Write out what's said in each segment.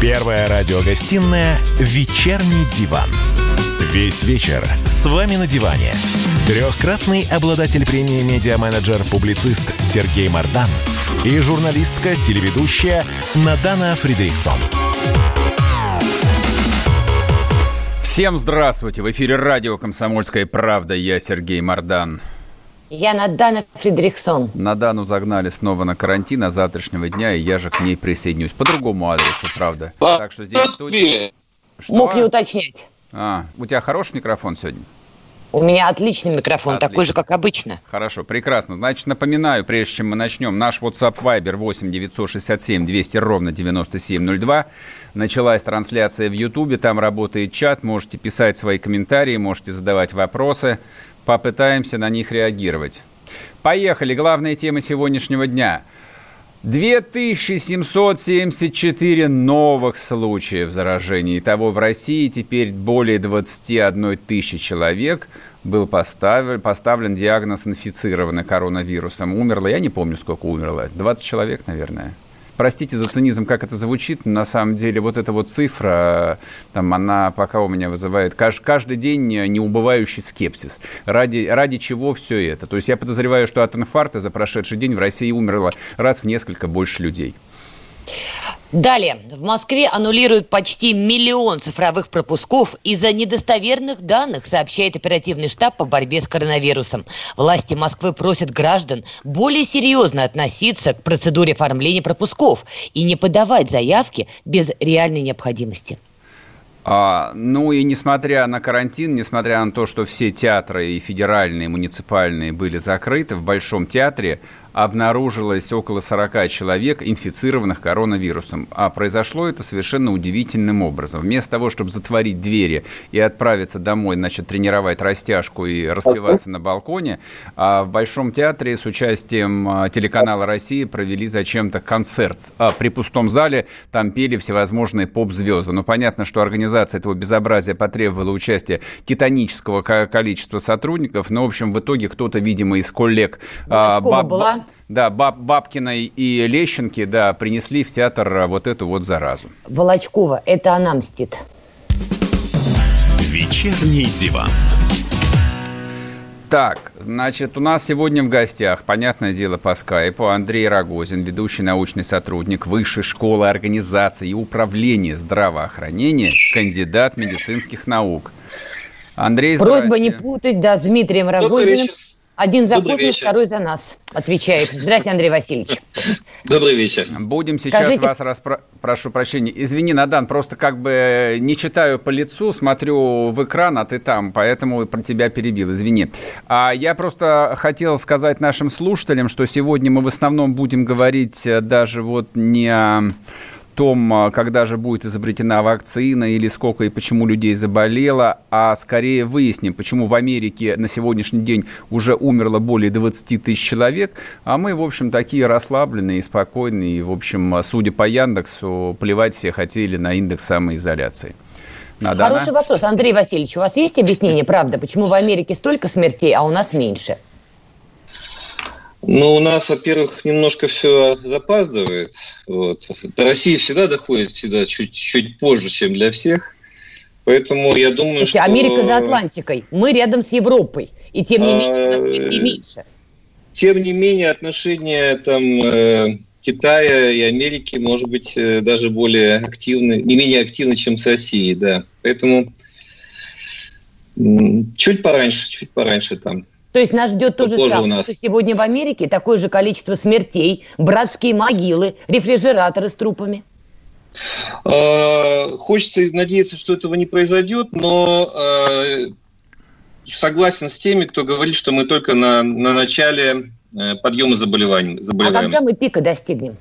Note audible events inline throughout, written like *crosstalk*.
Первая радиогостинная «Вечерний диван». Весь вечер с вами на диване. Трехкратный обладатель премии «Медиа-менеджер», публицист Сергей Мардан и журналистка-телеведущая Надана Фридриксон. Всем здравствуйте! В эфире радио «Комсомольская правда». Я Сергей Мардан. Я Надана Фридрихсон. Надану загнали снова на карантин, а завтрашнего дня и я же к ней присоединюсь. По другому адресу, правда. По так что здесь студия... Что? Мог не уточнять. А, у тебя хороший микрофон сегодня? У меня отличный микрофон, Отлично. такой же, как обычно. Хорошо, прекрасно. Значит, напоминаю, прежде чем мы начнем, наш WhatsApp Viber 8 967 200 ровно 9702. Началась трансляция в YouTube, там работает чат, можете писать свои комментарии, можете задавать вопросы, попытаемся на них реагировать. Поехали, главная тема сегодняшнего дня – 2774 новых случаев заражения. Итого в России теперь более 21 тысячи человек был поставлен, поставлен диагноз инфицированный коронавирусом. Умерло, я не помню, сколько умерло. 20 человек, наверное простите за цинизм, как это звучит, но на самом деле вот эта вот цифра, там, она пока у меня вызывает каждый, каждый день неубывающий скепсис. Ради, ради чего все это? То есть я подозреваю, что от инфаркта за прошедший день в России умерло раз в несколько больше людей. Далее. В Москве аннулируют почти миллион цифровых пропусков из-за недостоверных данных, сообщает оперативный штаб по борьбе с коронавирусом. Власти Москвы просят граждан более серьезно относиться к процедуре оформления пропусков и не подавать заявки без реальной необходимости. А, ну и несмотря на карантин, несмотря на то, что все театры и федеральные, и муниципальные были закрыты, в Большом театре обнаружилось около 40 человек, инфицированных коронавирусом. А произошло это совершенно удивительным образом. Вместо того, чтобы затворить двери и отправиться домой, значит, тренировать растяжку и распиваться на балконе, а в Большом театре с участием а, телеканала «Россия» провели зачем-то концерт. А при пустом зале там пели всевозможные поп-звезды. Но понятно, что организация этого безобразия потребовала участия титанического количества сотрудников. Но, в общем, в итоге кто-то, видимо, из коллег... А, баб, была да, Баб, Бабкиной и Лещенки, да, принесли в театр а, вот эту вот заразу. Волочкова, это она мстит. Вечерний диван. Так, значит, у нас сегодня в гостях, понятное дело, по скайпу Андрей Рогозин, ведущий научный сотрудник Высшей школы организации и управления здравоохранения, кандидат медицинских наук. Андрей, Просьба не путать, да, с Дмитрием Рогозиным. Один за Кузьмич, второй за нас, отвечает. Здравствуйте, Андрей Васильевич. Добрый вечер. Будем сейчас Скажите... вас, распро... прошу прощения, извини, Надан, просто как бы не читаю по лицу, смотрю в экран, а ты там, поэтому про тебя перебил, извини. А я просто хотел сказать нашим слушателям, что сегодня мы в основном будем говорить э, даже вот не о том, а, когда же будет изобретена вакцина или сколько и почему людей заболело, а скорее выясним, почему в Америке на сегодняшний день уже умерло более 20 тысяч человек, а мы, в общем, такие расслабленные и спокойные, и, в общем, судя по Яндексу, плевать все хотели на индекс самоизоляции. Надо, Хороший она? вопрос. Андрей Васильевич, у вас есть объяснение, правда, почему в Америке столько смертей, а у нас меньше? Ну, у нас, во-первых, немножко все запаздывает. Вот. До России всегда доходит всегда чуть, чуть позже, чем для всех. Поэтому я думаю, Слушайте, что... Америка за Атлантикой. Мы рядом с Европой. И тем не а, менее у нас меньше. Тем не менее отношения там э, Китая и Америки, может быть, э, даже более активны, не менее активны, чем с Россией, да. Поэтому чуть пораньше, чуть пораньше там. То есть нас ждет то же самое, что сегодня в Америке такое же количество смертей, братские могилы, рефрижераторы с трупами. А, хочется надеяться, что этого не произойдет, но а, согласен с теми, кто говорит, что мы только на, на начале э, подъема заболеваний. А когда мы пика достигнем?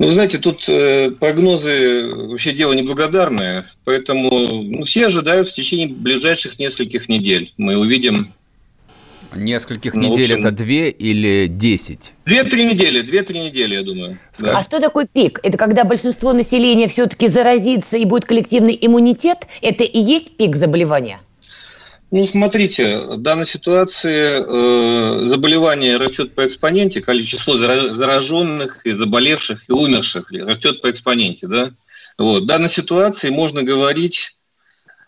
Ну, знаете, тут э, прогнозы вообще дело неблагодарное, поэтому ну, все ожидают в течение ближайших нескольких недель. Мы увидим Нескольких ну, недель общем, это две или десять? Две-три недели, две-три недели, я думаю. Скажи. А что такое пик? Это когда большинство населения все-таки заразится и будет коллективный иммунитет? Это и есть пик заболевания? Ну, смотрите, в данной ситуации э, заболевание растет по экспоненте, количество зараженных и заболевших и умерших растет по экспоненте, да. Вот. В данной ситуации можно говорить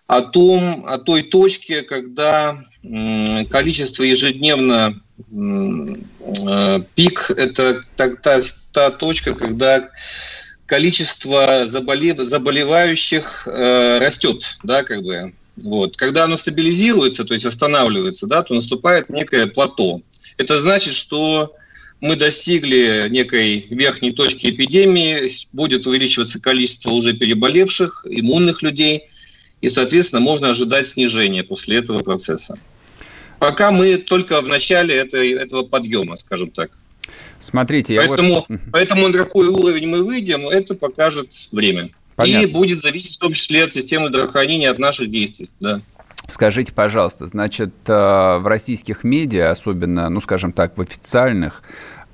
о том, о той точке, когда э, количество ежедневно э, пик – это та, та, та точка, когда количество заболев, заболевающих э, растет, да, как бы. Вот. Когда оно стабилизируется, то есть останавливается, да, то наступает некое плато. Это значит, что мы достигли некой верхней точки эпидемии, будет увеличиваться количество уже переболевших, иммунных людей, и, соответственно, можно ожидать снижения после этого процесса. Пока мы только в начале этой, этого подъема, скажем так. Смотрите, я поэтому, вот... поэтому на какой уровень мы выйдем, это покажет время. Понятно. И будет зависеть в том числе от системы здравоохранения, от наших действий. Да. Скажите, пожалуйста, значит, э, в российских медиа, особенно, ну, скажем так, в официальных,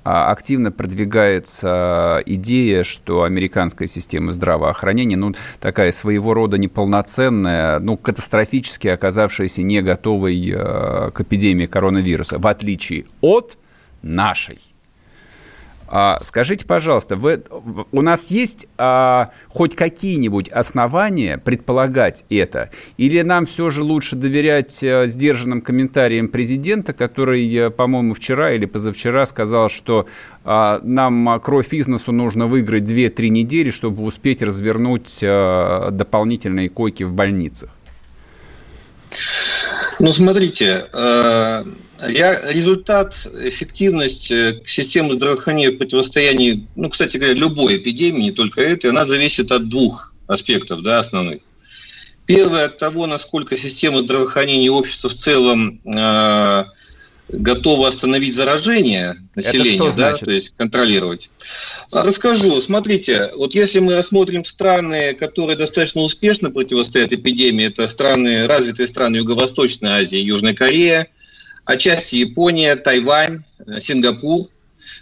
а, активно продвигается идея, что американская система здравоохранения, ну, такая своего рода неполноценная, ну, катастрофически оказавшаяся не готовой э, к эпидемии коронавируса, в отличие от нашей. А, скажите, пожалуйста, вы, у нас есть а, хоть какие-нибудь основания предполагать это? Или нам все же лучше доверять а, сдержанным комментариям президента, который, э, по-моему, вчера или позавчера сказал, что а, нам кровь из носу нужно выиграть 2-3 недели, чтобы успеть развернуть а, дополнительные койки в больницах? Ну, смотрите, э, результат, эффективность э, системы здравоохранения в противостоянии, ну, кстати говоря, любой эпидемии, не только этой, она зависит от двух аспектов да, основных. Первое от того, насколько система здравоохранения и общества в целом э, готова остановить заражение населения, да, значит? то есть контролировать. А, расскажу. Смотрите, вот если мы рассмотрим страны, которые достаточно успешно противостоят эпидемии, это страны, развитые страны Юго-Восточной Азии, Южная Корея, отчасти Япония, Тайвань, э, Сингапур,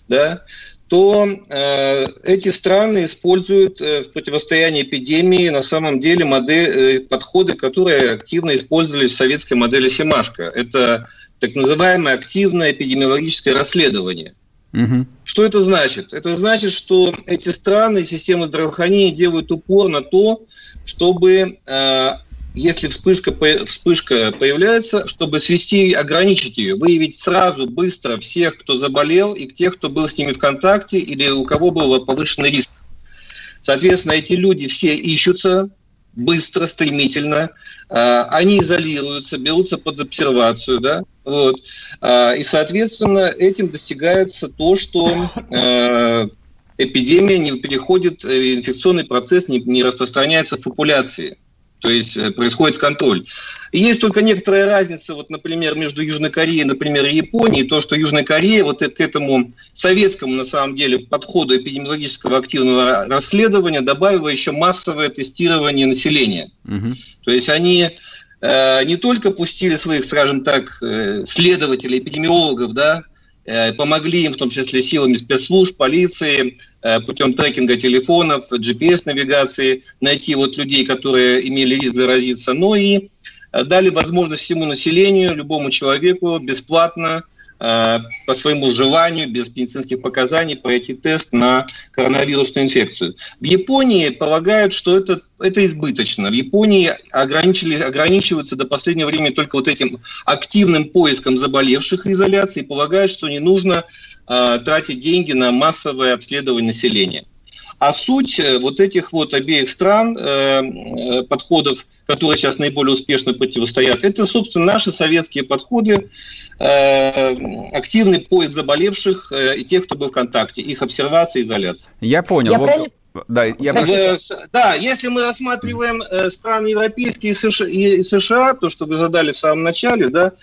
да, то э, эти страны используют э, в противостоянии эпидемии на самом деле модель, э, подходы, которые активно использовались в советской модели Семашко. Это так называемое активное эпидемиологическое расследование. Угу. Что это значит? Это значит, что эти страны, системы здравоохранения делают упор на то, чтобы э, если вспышка, вспышка появляется, чтобы свести, ограничить ее, выявить сразу, быстро всех, кто заболел, и тех, кто был с ними в контакте, или у кого был повышенный риск. Соответственно, эти люди все ищутся быстро, стремительно, а, они изолируются, берутся под обсервацию, да, вот, а, и, соответственно, этим достигается то, что а, эпидемия не переходит, э, инфекционный процесс не, не распространяется в популяции. То есть э, происходит контроль. Есть только некоторая разница, вот, например, между Южной Кореей, например, и Японией, то, что Южная Корея вот к этому советскому, на самом деле, подходу эпидемиологического активного расследования добавила еще массовое тестирование населения. Угу. То есть они э, не только пустили своих, скажем так, э, следователей, эпидемиологов, да, Э, помогли им, в том числе силами спецслужб, полиции, э, путем трекинга телефонов, GPS-навигации, найти вот людей, которые имели риск заразиться, но и э, дали возможность всему населению, любому человеку бесплатно Э, по своему желанию, без медицинских показаний, пройти тест на коронавирусную инфекцию. В Японии полагают, что это, это избыточно. В Японии ограничили, ограничиваются до последнего времени только вот этим активным поиском заболевших и изоляции, полагают, что не нужно э, тратить деньги на массовое обследование населения. А суть э, вот этих вот обеих стран, э, э, подходов, которые сейчас наиболее успешно противостоят, это, собственно, наши советские подходы, активный поиск заболевших и тех, кто был в контакте, их обсервация, изоляция. Я понял. Я правильно... Да, я да, если мы рассматриваем страны европейские и США, и США, то, что вы задали в самом начале, да,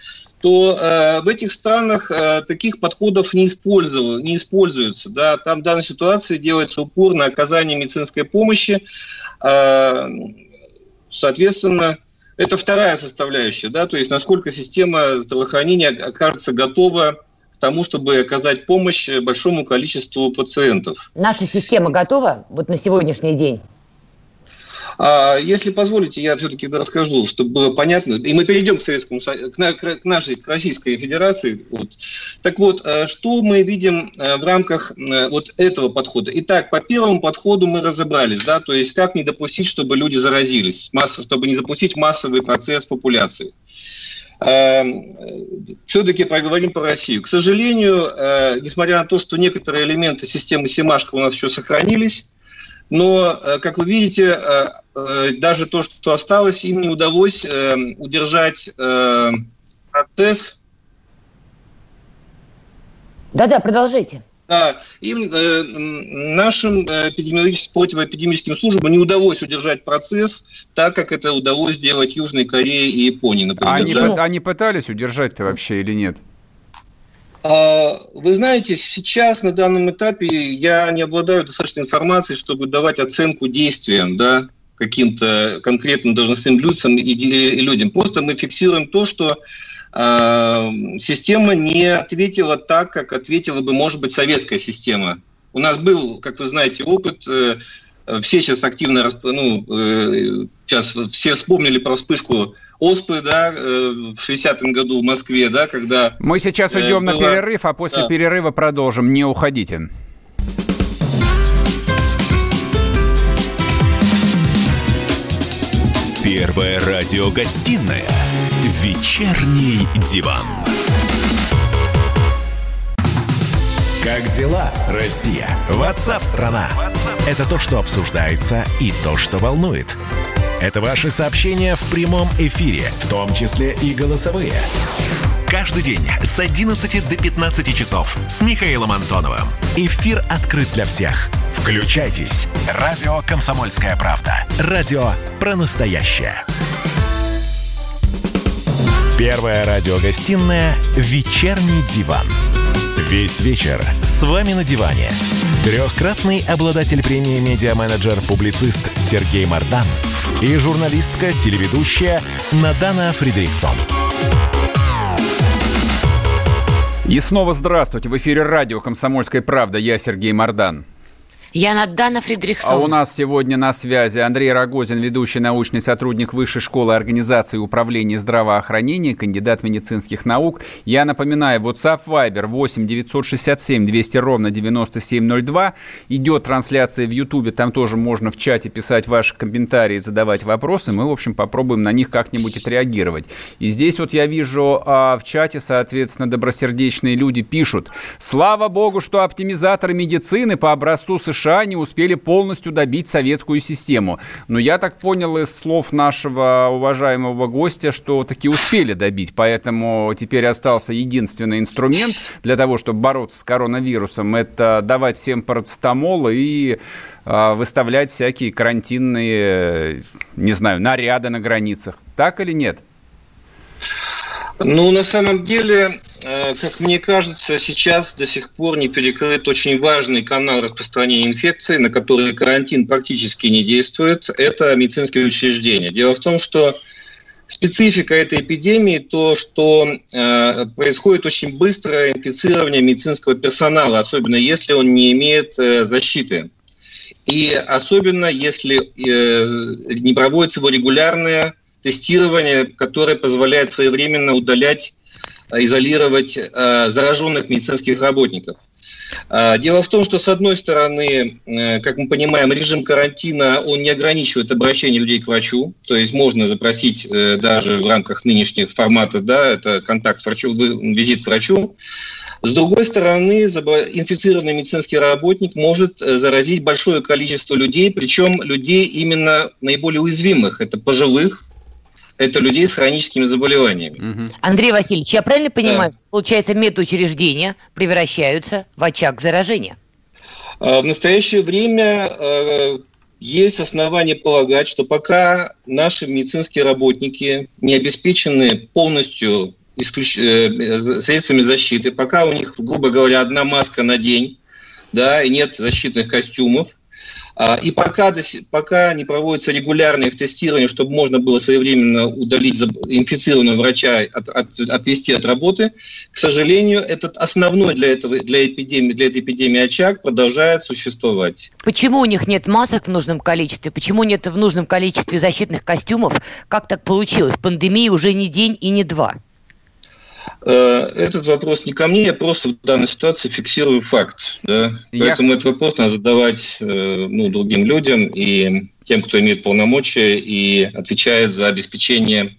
то э, в этих странах э, таких подходов не, не используются. Да. Там в данной ситуации делается упор на оказание медицинской помощи. Э, соответственно, это вторая составляющая, да, то есть насколько система здравоохранения окажется готова к тому, чтобы оказать помощь большому количеству пациентов. Наша система готова вот на сегодняшний день? А если позволите, я все-таки расскажу, чтобы было понятно. И мы перейдем к Советскому к, нашей, к Российской Федерации. Вот. Так вот, э, что мы видим э, в рамках э, вот этого подхода? Итак, по первому подходу мы разобрались, да, то есть как не допустить, чтобы люди заразились, чтобы не запустить массовый процесс популяции. Все-таки поговорим про Россию. К сожалению, несмотря на то, что некоторые элементы системы Семашко у нас еще сохранились, но, э, как вы видите, э, э, даже то, что осталось, им не удалось удержать процесс. Да-да, продолжайте. Да, им, э, нашим эпидемиологическим, противоэпидемическим службам не удалось удержать процесс так, как это удалось сделать Южной Корее и Японии, например. А они, да? они пытались удержать-то вообще или нет? А, вы знаете, сейчас на данном этапе я не обладаю достаточной информацией, чтобы давать оценку действиям, да, каким-то конкретным должностным лицам и, людям. Просто мы фиксируем то, что э, система не ответила так, как ответила бы, может быть, советская система. У нас был, как вы знаете, опыт. Э, все сейчас активно, ну, э, сейчас все вспомнили про вспышку оспы, да, э, в 60-м году в Москве, да, когда... Мы сейчас э, уйдем была... на перерыв, а после да. перерыва продолжим. Не уходите. Первая радиогостинная «Вечерний диван». Как дела, Россия? Ватсап-страна! Это то, что обсуждается и то, что волнует. Это ваши сообщения в прямом эфире, в том числе и голосовые. Каждый день с 11 до 15 часов с Михаилом Антоновым. Эфир открыт для всех. Включайтесь. Радио «Комсомольская правда». Радио про настоящее. Первая радиогостинная «Вечерний диван». Весь вечер с вами на диване. Трехкратный обладатель премии «Медиа-менеджер-публицист» Сергей Мардан – и журналистка-телеведущая Надана Фридрихсон. И снова здравствуйте. В эфире радио «Комсомольская правда». Я Сергей Мордан. Я Надана Фридрихсон. А у нас сегодня на связи Андрей Рогозин, ведущий научный сотрудник Высшей школы организации управления здравоохранения, кандидат медицинских наук. Я напоминаю, WhatsApp Viber 8 967 200 ровно 9702. Идет трансляция в Ютубе, там тоже можно в чате писать ваши комментарии, задавать вопросы. Мы, в общем, попробуем на них как-нибудь отреагировать. И здесь вот я вижу а, в чате, соответственно, добросердечные люди пишут. Слава богу, что оптимизаторы медицины по образцу США США не успели полностью добить советскую систему. Но я так понял из слов нашего уважаемого гостя, что таки успели добить. Поэтому теперь остался единственный инструмент для того, чтобы бороться с коронавирусом, это давать всем парацетамол и э, выставлять всякие карантинные, не знаю, наряды на границах. Так или нет? Ну, на самом деле, э, как мне кажется, сейчас до сих пор не перекрыт очень важный канал распространения инфекции, на который карантин практически не действует. Это медицинские учреждения. Дело в том, что специфика этой эпидемии то, что э, происходит очень быстрое инфицирование медицинского персонала, особенно если он не имеет э, защиты. И особенно если не проводится его регулярное тестирование, которое позволяет своевременно удалять, э, изолировать э, зараженных медицинских работников. Э, дело в том, что, с одной стороны, как мы понимаем, режим карантина, он не ограничивает обращение людей к врачу, то есть можно запросить даже в рамках нынешних форматов, да, это контакт с врачом, визит к врачу. С другой стороны, инфицированный медицинский работник может заразить большое количество людей, причем людей именно наиболее уязвимых. Это пожилых, это людей с хроническими заболеваниями. Андрей Васильевич, я правильно понимаю, да. получается, медучреждения превращаются в очаг заражения? А, в настоящее время а, есть основания полагать, что пока наши медицинские работники не обеспечены полностью исключ... Э, средствами защиты, пока у них, грубо говоря, одна маска на день, да, и нет защитных костюмов, и пока, пока не проводится регулярное их тестирование, чтобы можно было своевременно удалить инфицированного врача, от, от, отвести от работы, к сожалению, этот основной для, этого, для, эпидемии, для этой эпидемии очаг продолжает существовать. Почему у них нет масок в нужном количестве? Почему нет в нужном количестве защитных костюмов? Как так получилось? Пандемии уже не день и не два. Э, этот вопрос не ко мне, я просто в данной ситуации фиксирую факт. Да? Я... Поэтому этот вопрос надо задавать э, ну, другим людям и тем, кто имеет полномочия и отвечает за обеспечение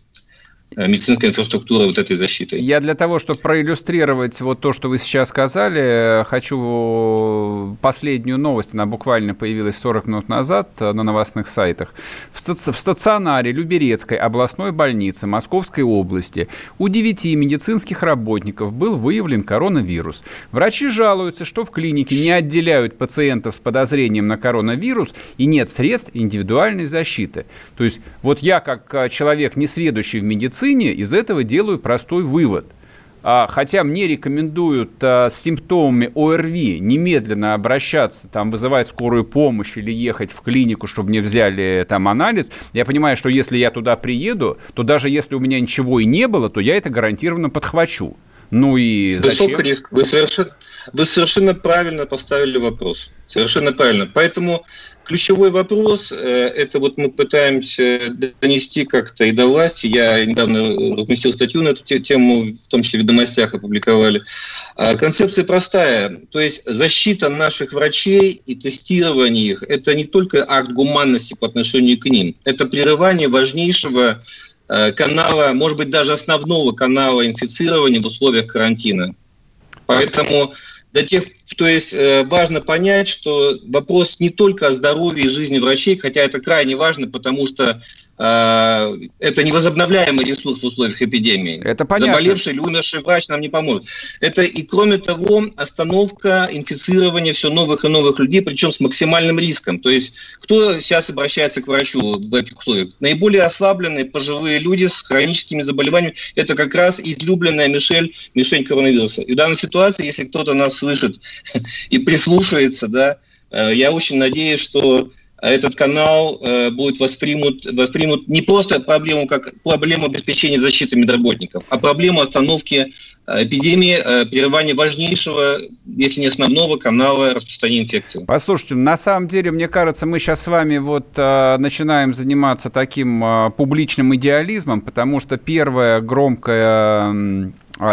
медицинской инфраструктуры вот этой защиты. Я для того, чтобы проиллюстрировать вот то, что вы сейчас сказали, хочу последнюю новость, она буквально появилась 40 минут назад э, на новостных сайтах. В, стационаре Люберецкой областной больницы Московской области у 9 медицинских работников был выявлен коронавирус. Врачи жалуются, что в клинике не отделяют пациентов с подозрением на коронавирус и нет средств индивидуальной защиты. То есть вот я, как э, человек, не сведущий в медицине, медицине из этого делаю простой вывод. А, хотя мне рекомендуют а, с симптомами ОРВИ немедленно обращаться, там, вызывать скорую помощь или ехать в клинику, чтобы мне взяли там анализ, я понимаю, что если я туда приеду, то даже если у меня ничего и не было, то я это гарантированно подхвачу. Ну и зачем? Высокий риск. Вы совершенно, вы совершенно правильно поставили вопрос. Совершенно правильно. Поэтому ключевой вопрос, э, это вот мы пытаемся донести как-то и до власти. Я недавно разместил статью на эту тему, в том числе в «Ведомостях» опубликовали. А концепция простая. То есть защита наших врачей и тестирование их – это не только акт гуманности по отношению к ним. Это прерывание важнейшего канала, может быть, даже основного канала инфицирования в условиях карантина. Поэтому до тех, то есть э, важно понять, что вопрос не только о здоровье и жизни врачей, хотя это крайне важно, потому что э, это невозобновляемый ресурс в условиях эпидемии. Это понятно. Заболевший умерший врач нам не поможет. Это и кроме того остановка инфицирования все новых и новых людей, причем с максимальным риском. То есть кто сейчас обращается к врачу в этих условиях? Наиболее ослабленные пожилые люди с хроническими заболеваниями. Это как раз излюбленная мишель, мишень коронавируса. И в данной ситуации, если кто-то нас слышит *laughs* и прислушается, да, э, я очень надеюсь, что этот канал э, будет воспримут, воспримут не просто проблему как проблему обеспечения защиты медработников, а проблему остановки э, эпидемии, прерывания важнейшего, если не основного канала распространения инфекции. Послушайте, на самом деле, мне кажется, мы сейчас с вами вот э, начинаем заниматься таким э, публичным идеализмом, потому что первая громкая а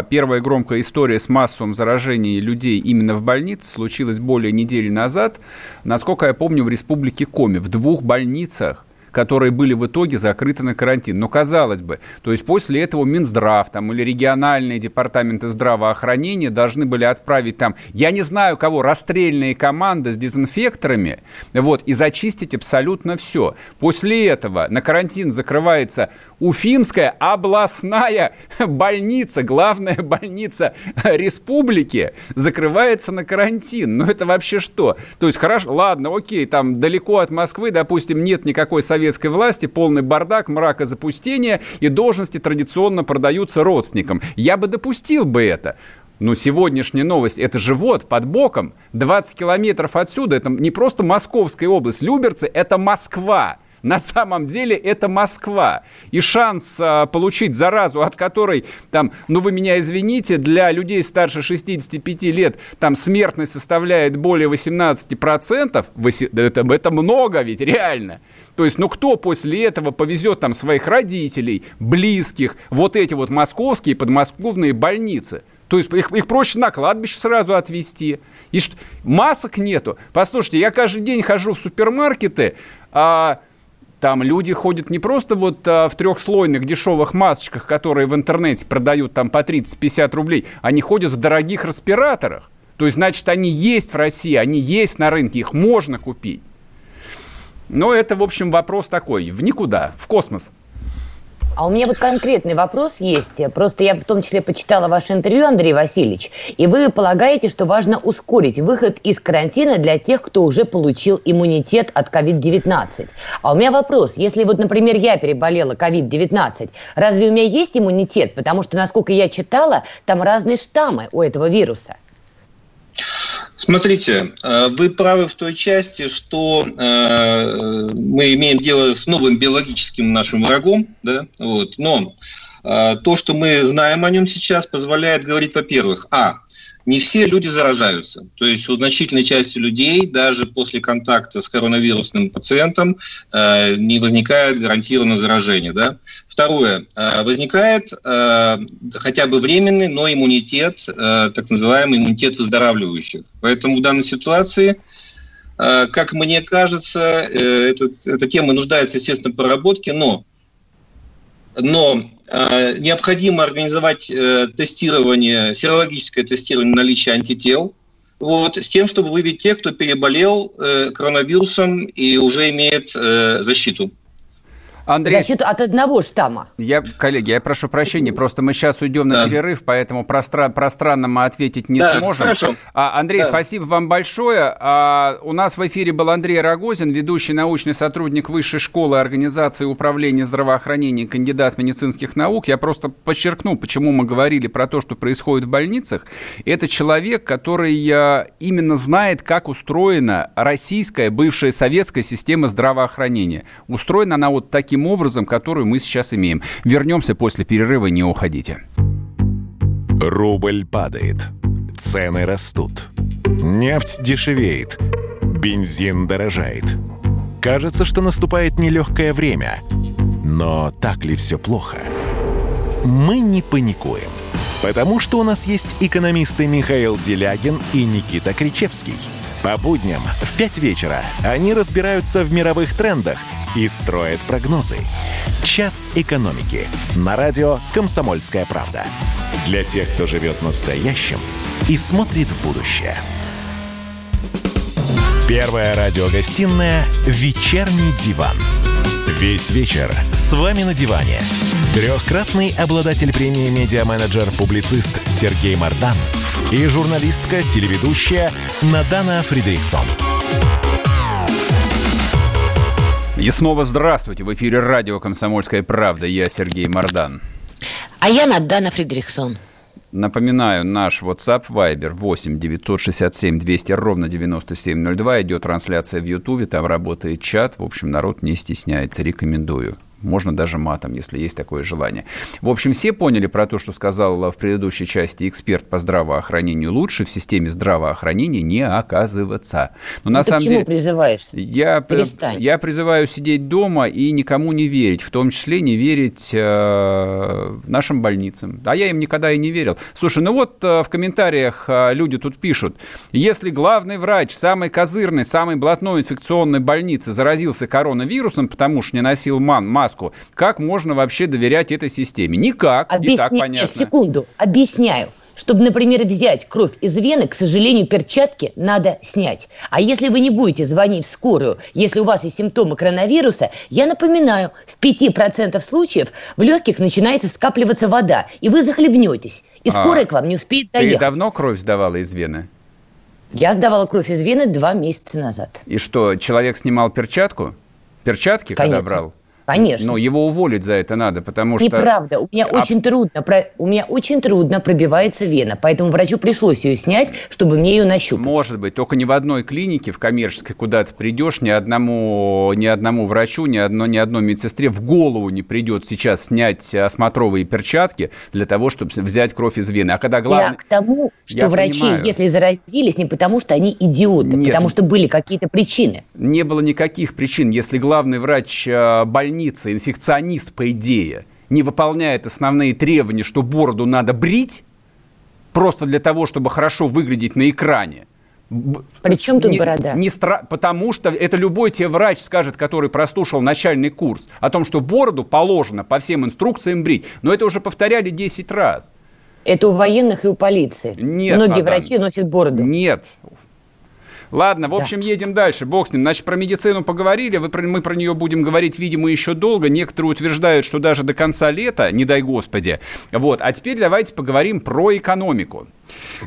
первая громкая история с массовым заражением людей именно в больнице случилась более недели назад, насколько я помню, в республике Коми, в двух больницах которые были в итоге закрыты на карантин. Но казалось бы, то есть после этого Минздрав там, или региональные департаменты здравоохранения должны были отправить там, я не знаю кого, расстрельные команды с дезинфекторами, вот, и зачистить абсолютно все. После этого на карантин закрывается Уфимская областная *laughs* больница, главная *laughs* больница республики, закрывается на карантин. Ну это вообще что? То есть хорошо, ладно, окей, там далеко от Москвы, допустим, нет никакой советской советской власти полный бардак, мрак и запустение, и должности традиционно продаются родственникам. Я бы допустил бы это. Но сегодняшняя новость, это же вот, под боком, 20 километров отсюда, это не просто Московская область, Люберцы, это Москва. На самом деле это Москва. И шанс а, получить заразу, от которой, там, ну вы меня извините, для людей старше 65 лет там смертность составляет более 18%, это, это много ведь, реально. То есть, ну кто после этого повезет там своих родителей, близких, вот эти вот московские подмосковные больницы? То есть их, их проще на кладбище сразу отвезти. И что, масок нету. Послушайте, я каждый день хожу в супермаркеты, а там люди ходят не просто вот а, в трехслойных дешевых масочках, которые в интернете продают там по 30-50 рублей, они ходят в дорогих респираторах. То есть, значит, они есть в России, они есть на рынке, их можно купить. Но это, в общем, вопрос такой, в никуда, в космос. А у меня вот конкретный вопрос есть. Просто я в том числе почитала ваше интервью, Андрей Васильевич, и вы полагаете, что важно ускорить выход из карантина для тех, кто уже получил иммунитет от COVID-19. А у меня вопрос. Если вот, например, я переболела COVID-19, разве у меня есть иммунитет? Потому что, насколько я читала, там разные штаммы у этого вируса. Смотрите, э, вы правы в той части, что э, мы имеем дело с новым биологическим нашим врагом, да, вот, но э, то, что мы знаем о нем сейчас, позволяет говорить, во-первых, а, не все люди заражаются. То есть у значительной части людей даже после контакта с коронавирусным пациентом э, не возникает гарантированное заражение. Да? Второе. Э, возникает э, хотя бы временный, но иммунитет, э, так называемый иммунитет выздоравливающих. Поэтому в данной ситуации э, как мне кажется, э, эта, эта тема нуждается, естественно, в проработке, но, но необходимо организовать э, тестирование, серологическое тестирование наличия антител, вот, с тем, чтобы выявить тех, кто переболел э, коронавирусом и уже имеет защиту. Андрей... Значит, от одного штамма. Я, коллеги, я прошу прощения, просто мы сейчас уйдем да. на перерыв, поэтому простра... пространно мы ответить не да, сможем. Хорошо. А, Андрей, да. спасибо вам большое. А, у нас в эфире был Андрей Рогозин, ведущий научный сотрудник Высшей школы организации управления здравоохранения, кандидат медицинских наук. Я просто подчеркну, почему мы говорили про то, что происходит в больницах. Это человек, который а, именно знает, как устроена российская, бывшая советская система здравоохранения. Устроена она вот таким таким образом, которую мы сейчас имеем. Вернемся после перерыва, не уходите. Рубль падает. Цены растут. Нефть дешевеет. Бензин дорожает. Кажется, что наступает нелегкое время. Но так ли все плохо? Мы не паникуем. Потому что у нас есть экономисты Михаил Делягин и Никита Кричевский. По будням в 5 вечера они разбираются в мировых трендах – и строит прогнозы. «Час экономики» на радио «Комсомольская правда». Для тех, кто живет настоящим и смотрит в будущее. Первая радиогостинная «Вечерний диван». Весь вечер с вами на диване. Трехкратный обладатель премии «Медиа-менеджер-публицист» Сергей Мардан и журналистка-телеведущая Надана Фридрихсон. И снова здравствуйте. В эфире радио «Комсомольская правда». Я Сергей Мордан. А я Надана Фридрихсон. Напоминаю, наш WhatsApp Viber 8 967 200 ровно 9702. Идет трансляция в Ютубе, там работает чат. В общем, народ не стесняется. Рекомендую. Можно даже матом, если есть такое желание. В общем, все поняли про то, что сказал в предыдущей части эксперт по здравоохранению. Лучше в системе здравоохранения не оказываться. Но ну, на самом деле... призываешь? Я, я призываю сидеть дома и никому не верить. В том числе не верить э, нашим больницам. А я им никогда и не верил. Слушай, ну вот э, в комментариях э, люди тут пишут. Если главный врач самой козырной, самой блатной инфекционной больницы заразился коронавирусом, потому что не носил ман, маску, маску. Как можно вообще доверять этой системе? Никак. Объясня... И так понятно. Нет, секунду. Объясняю. Чтобы, например, взять кровь из вены, к сожалению, перчатки надо снять. А если вы не будете звонить в скорую, если у вас есть симптомы коронавируса, я напоминаю, в 5% случаев в легких начинает скапливаться вода, и вы захлебнетесь, и а, скорая к вам не успеет доехать. Ты давно кровь сдавала из вены? Я сдавала кровь из вены два месяца назад. И что, человек снимал перчатку? Перчатки, Конечно. когда брал? Конечно. Но его уволить за это надо, потому что... Неправда. У меня, очень трудно, у меня очень трудно пробивается вена, поэтому врачу пришлось ее снять, чтобы мне ее нащупать. Может быть, только ни в одной клинике, в коммерческой, куда ты придешь, ни одному, ни одному врачу, ни, одно, ни одной медсестре в голову не придет сейчас снять осмотровые перчатки для того, чтобы взять кровь из вены. А когда главное... Я к тому, что Я врачи, понимаю. если заразились, не потому что они идиоты, Нет, потому что были какие-то причины. Не было никаких причин. Если главный врач э, больницы больнице инфекционист, по идее, не выполняет основные требования, что бороду надо брить, просто для того, чтобы хорошо выглядеть на экране, причем тут не, борода? Не стра... Потому что это любой тебе врач скажет, который прослушал начальный курс, о том, что бороду положено по всем инструкциям брить. Но это уже повторяли 10 раз. Это у военных и у полиции. Нет, Многие мадам, врачи носят бороду. Нет. Ладно, в общем, да. едем дальше. Бог с ним. Значит, про медицину поговорили. Вы, мы про нее будем говорить, видимо, еще долго. Некоторые утверждают, что даже до конца лета, не дай господи. Вот. А теперь давайте поговорим про экономику.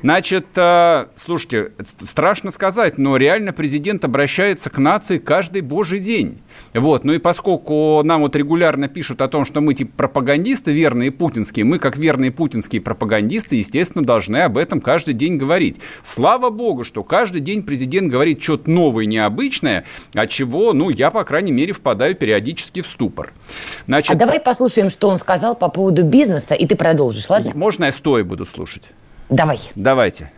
Значит, э, слушайте, страшно сказать, но реально президент обращается к нации каждый божий день. Вот, ну и поскольку нам вот регулярно пишут о том, что мы типа пропагандисты верные путинские, мы как верные путинские пропагандисты, естественно, должны об этом каждый день говорить. Слава богу, что каждый день президент говорит что-то новое, необычное, от чего, ну, я, по крайней мере, впадаю периодически в ступор. Значит, а давай послушаем, что он сказал по поводу бизнеса, и ты продолжишь, ладно? Можно я стоя буду слушать? Давай. Давайте.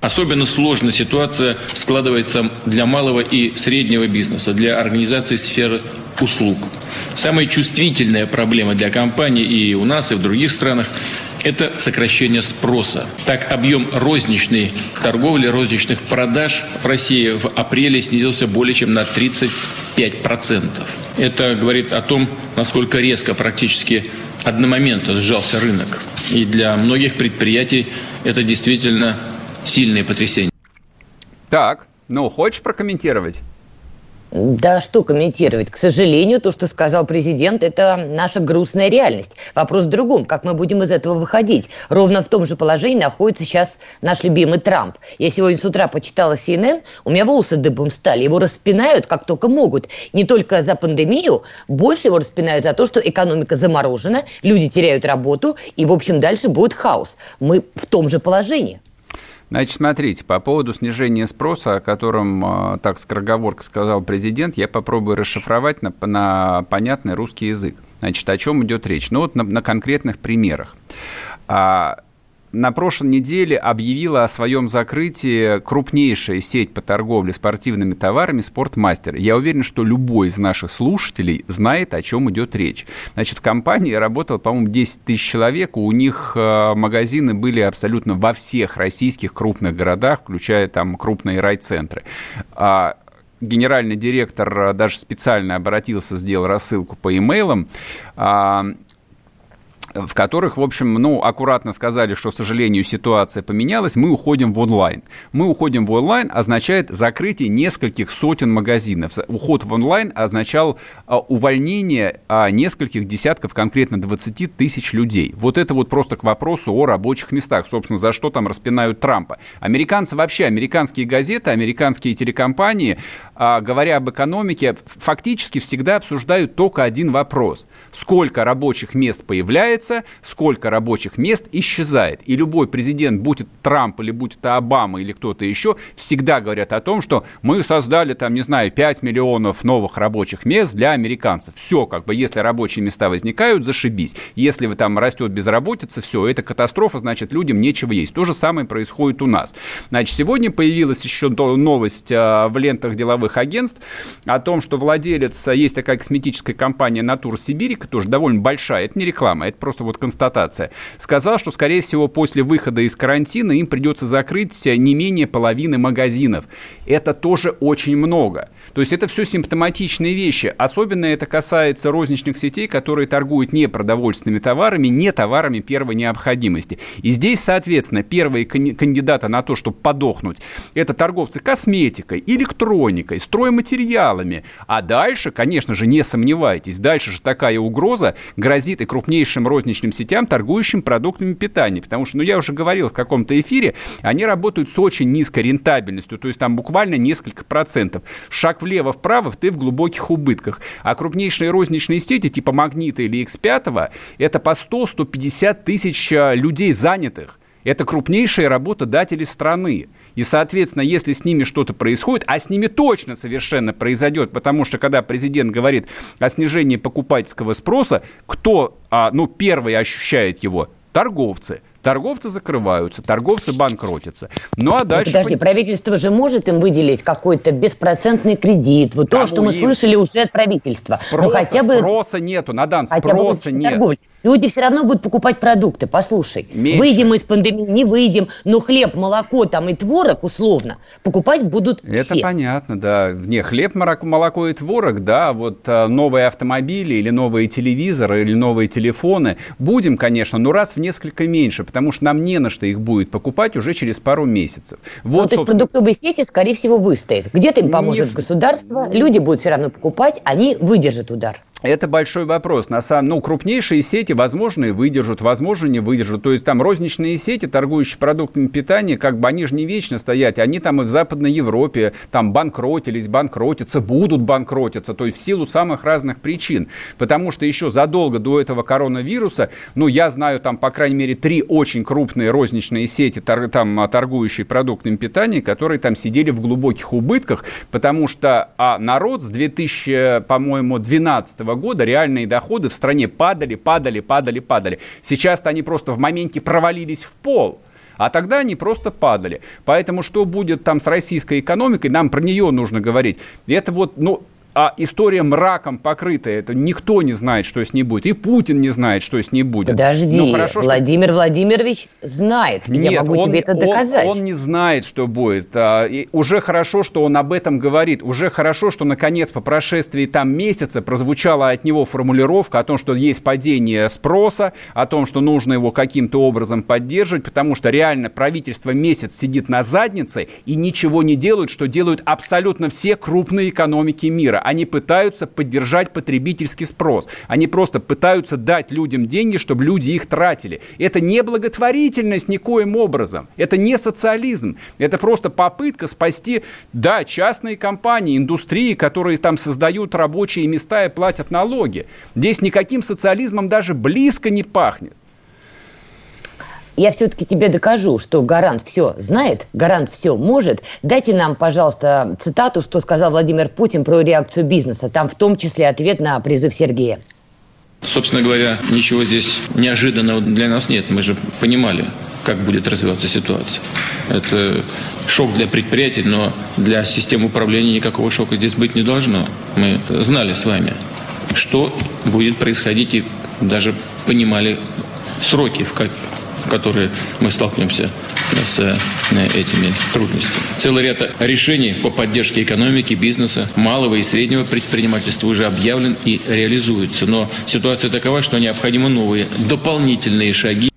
Особенно сложная ситуация складывается для малого и среднего бизнеса, для организации сферы услуг. Самая чувствительная проблема для компаний и у нас, и в других странах – это сокращение спроса. Так, объем розничной торговли, розничных продаж в России в апреле снизился более чем на 35%. Это говорит о том, насколько резко, практически одномоментно сжался рынок. И для многих предприятий это действительно сильные потрясения. Так, ну, хочешь прокомментировать? Да что комментировать? К сожалению, то, что сказал президент, это наша грустная реальность. Вопрос в другом, как мы будем из этого выходить. Ровно в том же положении находится сейчас наш любимый Трамп. Я сегодня с утра почитала CNN, у меня волосы дыбом стали. Его распинают как только могут. Не только за пандемию, больше его распинают за то, что экономика заморожена, люди теряют работу, и, в общем, дальше будет хаос. Мы в том же положении. Значит, смотрите, по поводу снижения спроса, о котором а, так скороговорка сказал президент, я попробую расшифровать на, на понятный русский язык. Значит, о чем идет речь? Ну вот на, на конкретных примерах. А, на прошлой неделе объявила о своем закрытии крупнейшая сеть по торговле спортивными товарами «Спортмастер». Я уверен, что любой из наших слушателей знает, о чем идет речь. Значит, в компании работало, по-моему, 10 тысяч человек. У них э, магазины были абсолютно во всех российских крупных городах, включая там крупные райцентры а генеральный директор даже специально обратился, сделал рассылку по имейлам. А, в которых, в общем, ну, аккуратно сказали, что, к сожалению, ситуация поменялась, мы уходим в онлайн. Мы уходим в онлайн означает закрытие нескольких сотен магазинов. Уход в онлайн означал а, увольнение а, нескольких десятков, конкретно 20 тысяч людей. Вот это вот просто к вопросу о рабочих местах. Собственно, за что там распинают Трампа. Американцы вообще, американские газеты, американские телекомпании, а, говоря об экономике, фактически всегда обсуждают только один вопрос. Сколько рабочих мест появляется, появляется, сколько рабочих мест исчезает. И любой президент, будь это Трамп или будь это Обама или кто-то еще, всегда говорят о том, что мы создали там, не знаю, 5 миллионов новых рабочих мест для американцев. Все, как бы, если рабочие места возникают, зашибись. Если вы там растет безработица, все, это катастрофа, значит, людям нечего есть. То же самое происходит у нас. Значит, сегодня появилась еще новость а, в лентах деловых агентств о том, что владелец, есть такая косметическая компания «Натур Сибири», тоже довольно большая, это не реклама, это просто вот констатация, сказал, что, скорее всего, после выхода из карантина им придется закрыть не менее половины магазинов. Это тоже очень много. То есть это все симптоматичные вещи. Особенно это касается розничных сетей, которые торгуют не продовольственными товарами, не товарами первой необходимости. И здесь, соответственно, первые кандидаты на то, чтобы подохнуть, это торговцы косметикой, электроникой, стройматериалами. А дальше, конечно же, не сомневайтесь, дальше же такая угроза грозит и крупнейшим розничным розничным сетям, торгующим продуктами питания. Потому что, ну, я уже говорил в каком-то эфире, они работают с очень низкой рентабельностью, то есть там буквально несколько процентов. Шаг влево-вправо, ты в глубоких убытках. А крупнейшие розничные сети, типа Магнита или X5, это по 100-150 тысяч а, людей занятых. Это крупнейшие работодатели страны. И, соответственно, если с ними что-то происходит, а с ними точно совершенно произойдет, потому что когда президент говорит о снижении покупательского спроса, кто, а, ну, первый ощущает его? Торговцы. Торговцы закрываются, торговцы банкротятся. Ну а дальше... Подожди, правительство же может им выделить какой-то беспроцентный кредит. Вот то, что мы им? слышали уже от правительства. Спроса, ну, хотя бы... спроса нету, Надан, спроса нет. Торговли. Люди все равно будут покупать продукты. Послушай, Меньше. выйдем из пандемии, не выйдем, но хлеб, молоко там и творог условно покупать будут Это все. понятно, да. Не, хлеб, молоко и творог, да, вот а, новые автомобили или новые телевизоры или новые телефоны будем, конечно, но раз в несколько меньше, потому что нам не на что их будет покупать уже через пару месяцев. Вот, ну, то есть продуктовые сети, скорее всего, выстоят. Где-то им поможет не... государство, люди будут все равно покупать, они выдержат удар. Это большой вопрос. На самом, ну, крупнейшие сети, возможно, и выдержат, возможно, не выдержат. То есть там розничные сети, торгующие продуктами питания, как бы они же не вечно стоять. Они там и в Западной Европе там банкротились, банкротятся, будут банкротиться. То есть в силу самых разных причин. Потому что еще задолго до этого коронавируса, ну, я знаю там, по крайней мере, три очень крупные розничные сети, тор, там, а, торгующие продуктами питания, которые там сидели в глубоких убытках, потому что а народ с 2000, по-моему, 12 года реальные доходы в стране падали, падали, падали, падали. Сейчас они просто в моменте провалились в пол. А тогда они просто падали. Поэтому что будет там с российской экономикой, нам про нее нужно говорить. И это вот, ну, а история мраком покрытая. Это никто не знает, что с ней будет. И Путин не знает, что с ней будет. Подожди, ну, хорошо, Владимир что... Владимирович знает. Нет, Я могу он, тебе это доказать. Он, он не знает, что будет. А, и уже хорошо, что он об этом говорит. Уже хорошо, что, наконец, по прошествии там месяца прозвучала от него формулировка о том, что есть падение спроса, о том, что нужно его каким-то образом поддерживать, потому что реально правительство месяц сидит на заднице и ничего не делают, что делают абсолютно все крупные экономики мира они пытаются поддержать потребительский спрос. Они просто пытаются дать людям деньги, чтобы люди их тратили. Это не благотворительность никоим образом. Это не социализм. Это просто попытка спасти, да, частные компании, индустрии, которые там создают рабочие места и платят налоги. Здесь никаким социализмом даже близко не пахнет я все-таки тебе докажу, что гарант все знает, гарант все может. Дайте нам, пожалуйста, цитату, что сказал Владимир Путин про реакцию бизнеса. Там в том числе ответ на призыв Сергея. Собственно говоря, ничего здесь неожиданного для нас нет. Мы же понимали, как будет развиваться ситуация. Это шок для предприятий, но для системы управления никакого шока здесь быть не должно. Мы знали с вами, что будет происходить и даже понимали сроки, в, как, которые мы столкнемся с э, этими трудностями. Целый ряд решений по поддержке экономики, бизнеса, малого и среднего предпринимательства уже объявлен и реализуется. Но ситуация такова, что необходимы новые дополнительные шаги.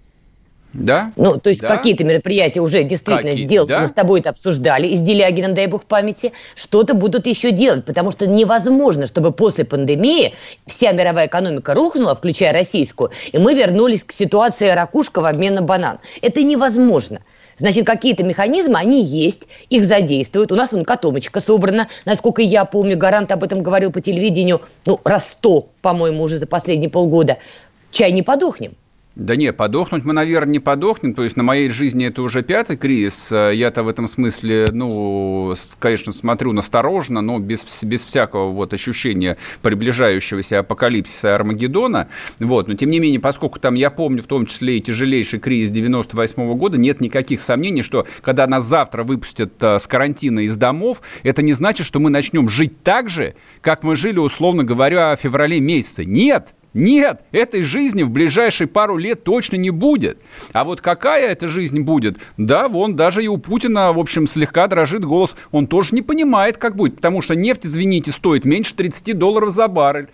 Да? Ну, то есть да? какие-то мероприятия уже действительно Какие? сделаны, да? мы с тобой это обсуждали, и с Делягином, дай бог памяти, что-то будут еще делать, потому что невозможно, чтобы после пандемии вся мировая экономика рухнула, включая российскую, и мы вернулись к ситуации ракушка в обмен на банан. Это невозможно. Значит, какие-то механизмы, они есть, их задействуют. У нас вон котомочка собрана, насколько я помню, Гарант об этом говорил по телевидению, ну, раз сто, по-моему, уже за последние полгода. Чай не подохнем. Да не, подохнуть мы, наверное, не подохнем. То есть на моей жизни это уже пятый кризис. Я-то в этом смысле, ну, конечно, смотрю настороженно, но без, без всякого вот ощущения приближающегося апокалипсиса Армагеддона. Вот. Но тем не менее, поскольку там я помню в том числе и тяжелейший кризис 98 -го года, нет никаких сомнений, что когда нас завтра выпустят э, с карантина из домов, это не значит, что мы начнем жить так же, как мы жили, условно говоря, в феврале месяце. Нет! Нет, этой жизни в ближайшие пару лет точно не будет. А вот какая эта жизнь будет? Да, вон даже и у Путина, в общем, слегка дрожит голос. Он тоже не понимает, как будет, потому что нефть, извините, стоит меньше 30 долларов за баррель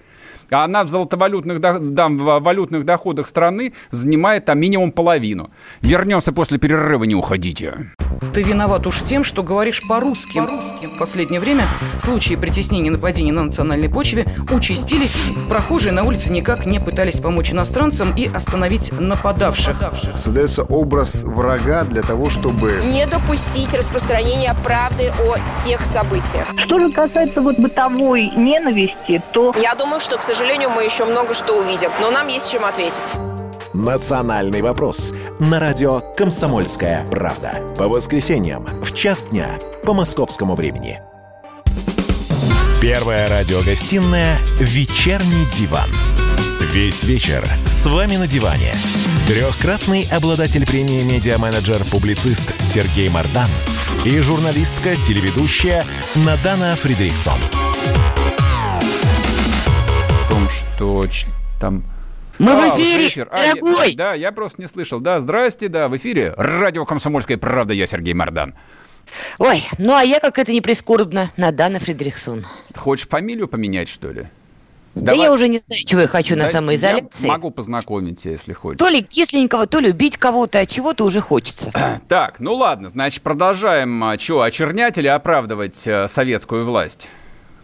а она в золотовалютных да, в валютных доходах страны занимает там минимум половину. Вернемся после перерыва, не уходите. Ты виноват уж тем, что говоришь по-русски. По-русски. В последнее время случаи притеснения и нападений на национальной почве участились. Прохожие на улице никак не пытались помочь иностранцам и остановить нападавших. Создается образ врага для того, чтобы... Не допустить распространения правды о тех событиях. Что же касается вот бытовой ненависти, то... Я думаю, что, к сожалению, мы еще много что увидим. Но нам есть чем ответить. «Национальный вопрос» на радио «Комсомольская правда». По воскресеньям в час дня по московскому времени. Первая радиогостинная «Вечерний диван». Весь вечер с вами на диване. Трехкратный обладатель премии «Медиа-менеджер-публицист» Сергей Мардан и журналистка-телеведущая Надана Фридрихсон. Что там мы а, в эфире, эфир. А, дорогой! Я, да, я просто не слышал. Да, здрасте, да, в эфире радио «Комсомольская правда», я Сергей Мардан. Ой, ну а я, как это не прискорбно, Надана Фридрихсон. Хочешь фамилию поменять, что ли? Да Давай. я уже не знаю, чего я хочу да, на самоизоляции. Я могу познакомить тебя, если хочешь. То ли кисленького, то ли убить кого-то, а чего-то уже хочется. *clears throat* Так, ну ладно, значит, продолжаем, а, что, очернять или оправдывать а, советскую власть?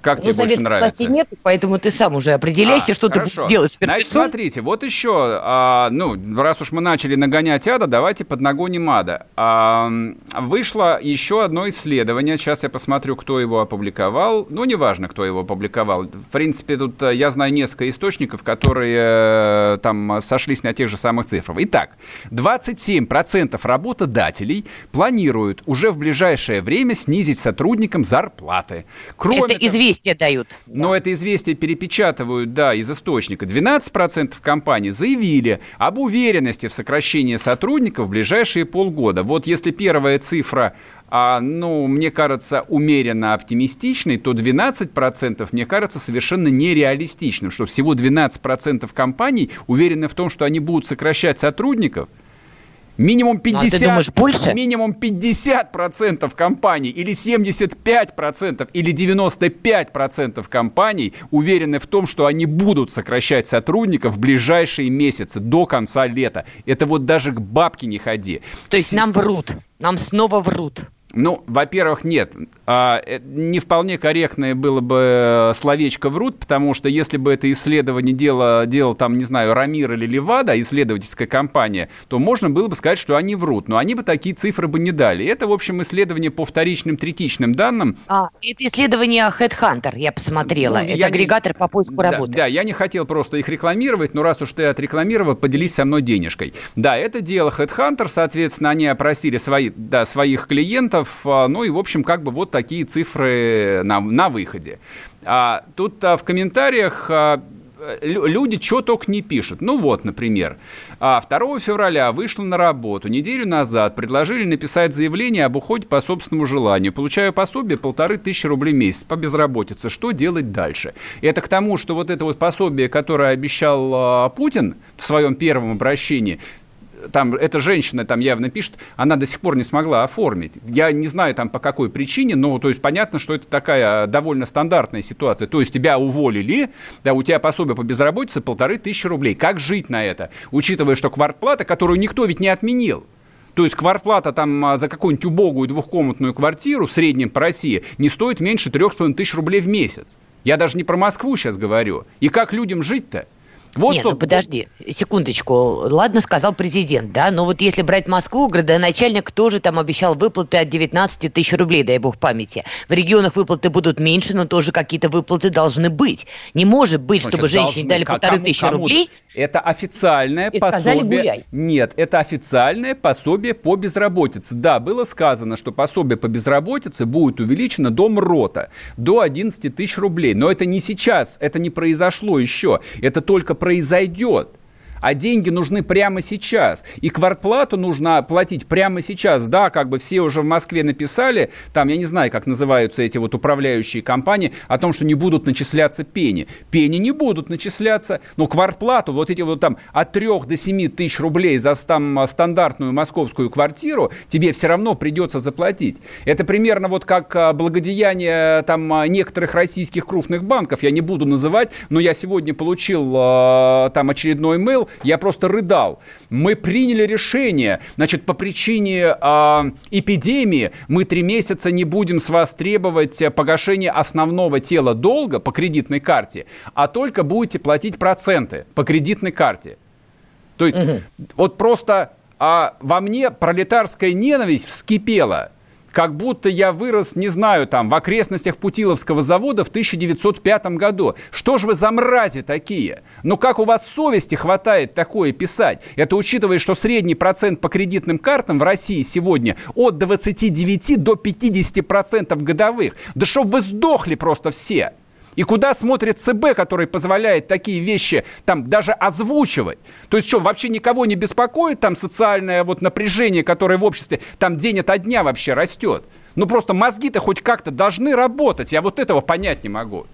Как ну, тебе больше нравится? нет, поэтому ты сам уже определяйся, а, что хорошо. ты будешь делать Значит, смотрите, вот еще, а, ну, раз уж мы начали нагонять ада, давайте поднагоним ада. А, вышло еще одно исследование, сейчас я посмотрю, кто его опубликовал. Ну, неважно, кто его опубликовал. В принципе, тут э, я знаю несколько источников, которые э, там сошлись на тех же самых цифрах. Итак, 27% работодателей планируют уже в ближайшее время снизить сотрудникам зарплаты. Кроме Это того, известия дают. Но да. это известие перепечатывают, да, из источника. 12% компаний заявили об уверенности в сокращении сотрудников в ближайшие полгода. Вот если первая цифра а, ну, мне кажется, умеренно оптимистичной, то 12% мне кажется совершенно нереалистичным, что всего 12% компаний уверены в том, что они будут сокращать сотрудников – Минимум 50, ну, а думаешь, больше? минимум 50% компаний или 75% или 95% компаний уверены в том, что они будут сокращать сотрудников в ближайшие месяцы до конца лета. Это вот даже к бабке не ходи. То есть нам врут, нам снова врут. Ну, во-первых, нет. А, э, не вполне корректное было бы э, словечко «врут», потому что если бы это исследование дело, делал, там, не знаю, Рамир или Левада, исследовательская компания, то можно было бы сказать, что они врут. Но они бы такие цифры бы не дали. Это, в общем, исследование по вторичным, третичным данным. А, это исследование Headhunter, я посмотрела. Ну, это я агрегатор не... по поиску да, работы. Да, я не хотел просто их рекламировать, но раз уж ты отрекламировал, поделись со мной денежкой. Да, это дело Headhunter, соответственно, они опросили свои, да, своих клиентов, процентов. А, ну и, в общем, как бы вот такие цифры на, на выходе. А, тут а, в комментариях а, люди что только не пишут. Ну вот, например, 2 февраля вышла на работу, неделю назад предложили написать заявление об уходе по собственному желанию. Получаю пособие полторы тысячи рублей в месяц по безработице. Что делать дальше? Это к тому, что вот это вот пособие, которое обещал Путин в своем первом обращении, там эта женщина там явно пишет, она до сих пор не смогла оформить. Я не знаю там по какой причине, но то есть понятно, что это такая довольно стандартная ситуация. То есть тебя уволили, да, у тебя пособие по безработице полторы тысячи рублей. Как жить на это? Учитывая, что квартплата, которую никто ведь не отменил. То есть квартплата там а, за какую-нибудь убогую двухкомнатную квартиру в среднем по России не стоит меньше трех с половиной тысяч рублей в месяц. Я даже не про Москву сейчас говорю. И как людям жить-то? Вот, Нет, ну подожди, секундочку. Ладно, сказал президент, да, но вот если брать Москву, градоначальник тоже там обещал выплаты от 19 тысяч рублей, дай бог памяти. В регионах выплаты будут меньше, но тоже какие-то выплаты должны быть. Не может быть, Значит, чтобы женщине дали полторы тысячи кому? рублей. Это официальное и пособие. Нет, это официальное пособие по безработице. Да, было сказано, что пособие по безработице будет увеличено до МРОТа, до 11 тысяч рублей. Но это не сейчас, это не произошло еще. Это только произойдет а деньги нужны прямо сейчас. И квартплату нужно платить прямо сейчас. Да, как бы все уже в Москве написали, там, я не знаю, как называются эти вот управляющие компании, о том, что не будут начисляться пени. Пени не будут начисляться, но квартплату, вот эти вот там от 3 до 7 тысяч рублей за там стандартную московскую квартиру тебе все равно придется заплатить. Это примерно вот как а, благодеяние там а, некоторых российских крупных банков, я не буду называть, но я сегодня получил а, там очередной mail я просто рыдал. Мы приняли решение, значит, по причине э, эпидемии мы три месяца не будем с вас требовать погашения основного тела долга по кредитной карте, а только будете платить проценты по кредитной карте. То есть угу. вот просто а во мне пролетарская ненависть вскипела – как будто я вырос, не знаю, там, в окрестностях Путиловского завода в 1905 году. Что ж вы за мрази такие? Ну как у вас совести хватает такое писать? Это учитывая, что средний процент по кредитным картам в России сегодня от 29 до 50 процентов годовых. Да чтоб вы сдохли просто все. И куда смотрит ЦБ, который позволяет такие вещи там даже озвучивать? То есть что, вообще никого не беспокоит там социальное вот напряжение, которое в обществе там день ото дня вообще растет? Ну просто мозги-то хоть как-то должны работать. Я вот этого понять не могу.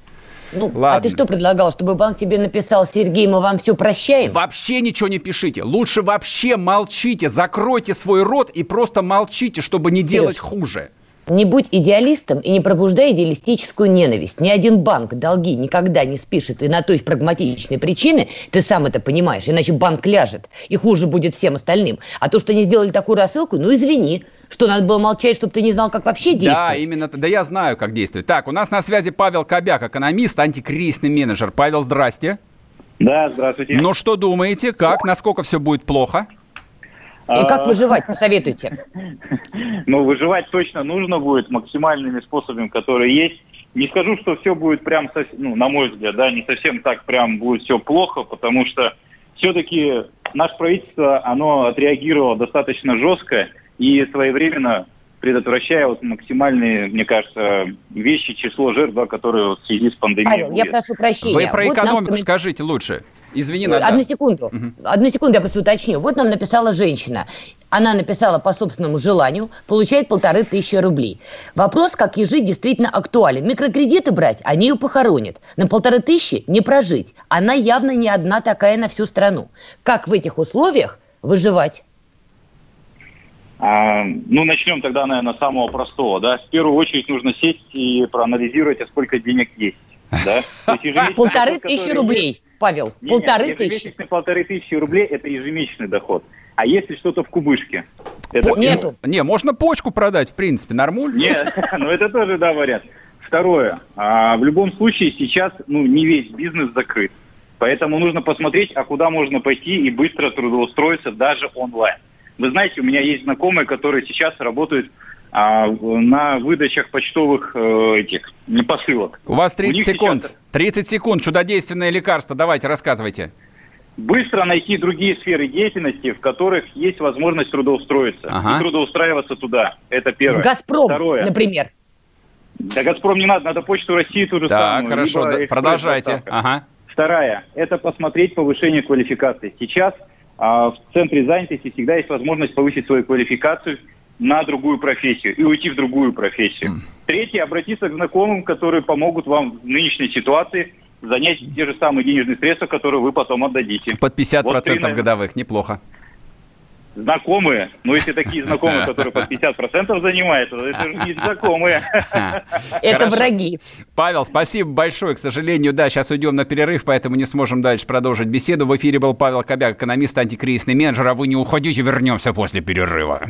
Ну, Ладно. а ты что предлагал, чтобы банк тебе написал, Сергей, мы вам все прощаем? Вообще ничего не пишите. Лучше вообще молчите, закройте свой рот и просто молчите, чтобы не Сереж, делать хуже. Не будь идеалистом и не пробуждай идеалистическую ненависть. Ни один банк долги никогда не спишет. И на то есть прагматичные причины, ты сам это понимаешь, иначе банк ляжет. И хуже будет всем остальным. А то, что они сделали такую рассылку, ну извини. Что, надо было молчать, чтобы ты не знал, как вообще действовать? Да, именно. Да я знаю, как действовать. Так, у нас на связи Павел Кобяк, экономист, антикризисный менеджер. Павел, здрасте. Да, здравствуйте. Ну что думаете, как, насколько все будет плохо? И как выживать, посоветуйте. Ну, выживать точно нужно будет максимальными способами, которые есть. Не скажу, что все будет прям, ну, на мой взгляд, да, не совсем так прям будет все плохо, потому что все-таки наше правительство, оно отреагировало достаточно жестко и своевременно предотвращая вот максимальные, мне кажется, вещи, число жертв, да, которые в связи с пандемией Павел, будет. я прошу прощения. Вы про вот экономику нам... скажите лучше. Извини, надо. Одну секунду. Угу. Одну секунду я просто уточню. Вот нам написала женщина. Она написала по собственному желанию, получает полторы тысячи рублей. Вопрос, как ей жить, действительно актуален. Микрокредиты брать, они ее похоронят. На полторы тысячи не прожить. Она явно не одна такая на всю страну. Как в этих условиях выживать? А, ну, начнем тогда, наверное, с самого простого. Да? В первую очередь нужно сесть и проанализировать, а сколько денег есть. Да? *laughs* Полторы тысячи рублей. Павел, не, полторы нет, тысячи. полторы тысячи рублей – это ежемесячный доход. А если что-то в кубышке? Это По- нету. Не, можно почку продать, в принципе, нормально. Нет, *laughs* ну это тоже, да, вариант. Второе. А, в любом случае сейчас ну, не весь бизнес закрыт. Поэтому нужно посмотреть, а куда можно пойти и быстро трудоустроиться даже онлайн. Вы знаете, у меня есть знакомые, которые сейчас работают а, на выдачах почтовых э, этих посылок. У вас 30 У секунд. Сейчас... 30 секунд. Чудодейственное лекарство. Давайте, рассказывайте. Быстро найти другие сферы деятельности, в которых есть возможность трудоустроиться. Ага. И трудоустраиваться туда. Это первое. «Газпром», Второе. например. Да «Газпром» не надо, надо почту России ту же так, самую. хорошо, да, продолжайте. Ага. Вторая – это посмотреть повышение квалификации. Сейчас а, в центре занятости всегда есть возможность повысить свою квалификацию – на другую профессию и уйти в другую профессию. Mm. Третье, обратиться к знакомым, которые помогут вам в нынешней ситуации занять те же самые денежные средства, которые вы потом отдадите. Под 50% вот три, годовых, неплохо. Знакомые, но если такие знакомые, *laughs* которые под 50% занимают, то это же не знакомые. *laughs* Это враги. Павел, спасибо большое. К сожалению, да, сейчас уйдем на перерыв, поэтому не сможем дальше продолжить беседу. В эфире был Павел Кобяк, экономист, антикризисный менеджер. А вы не уходите, вернемся после перерыва.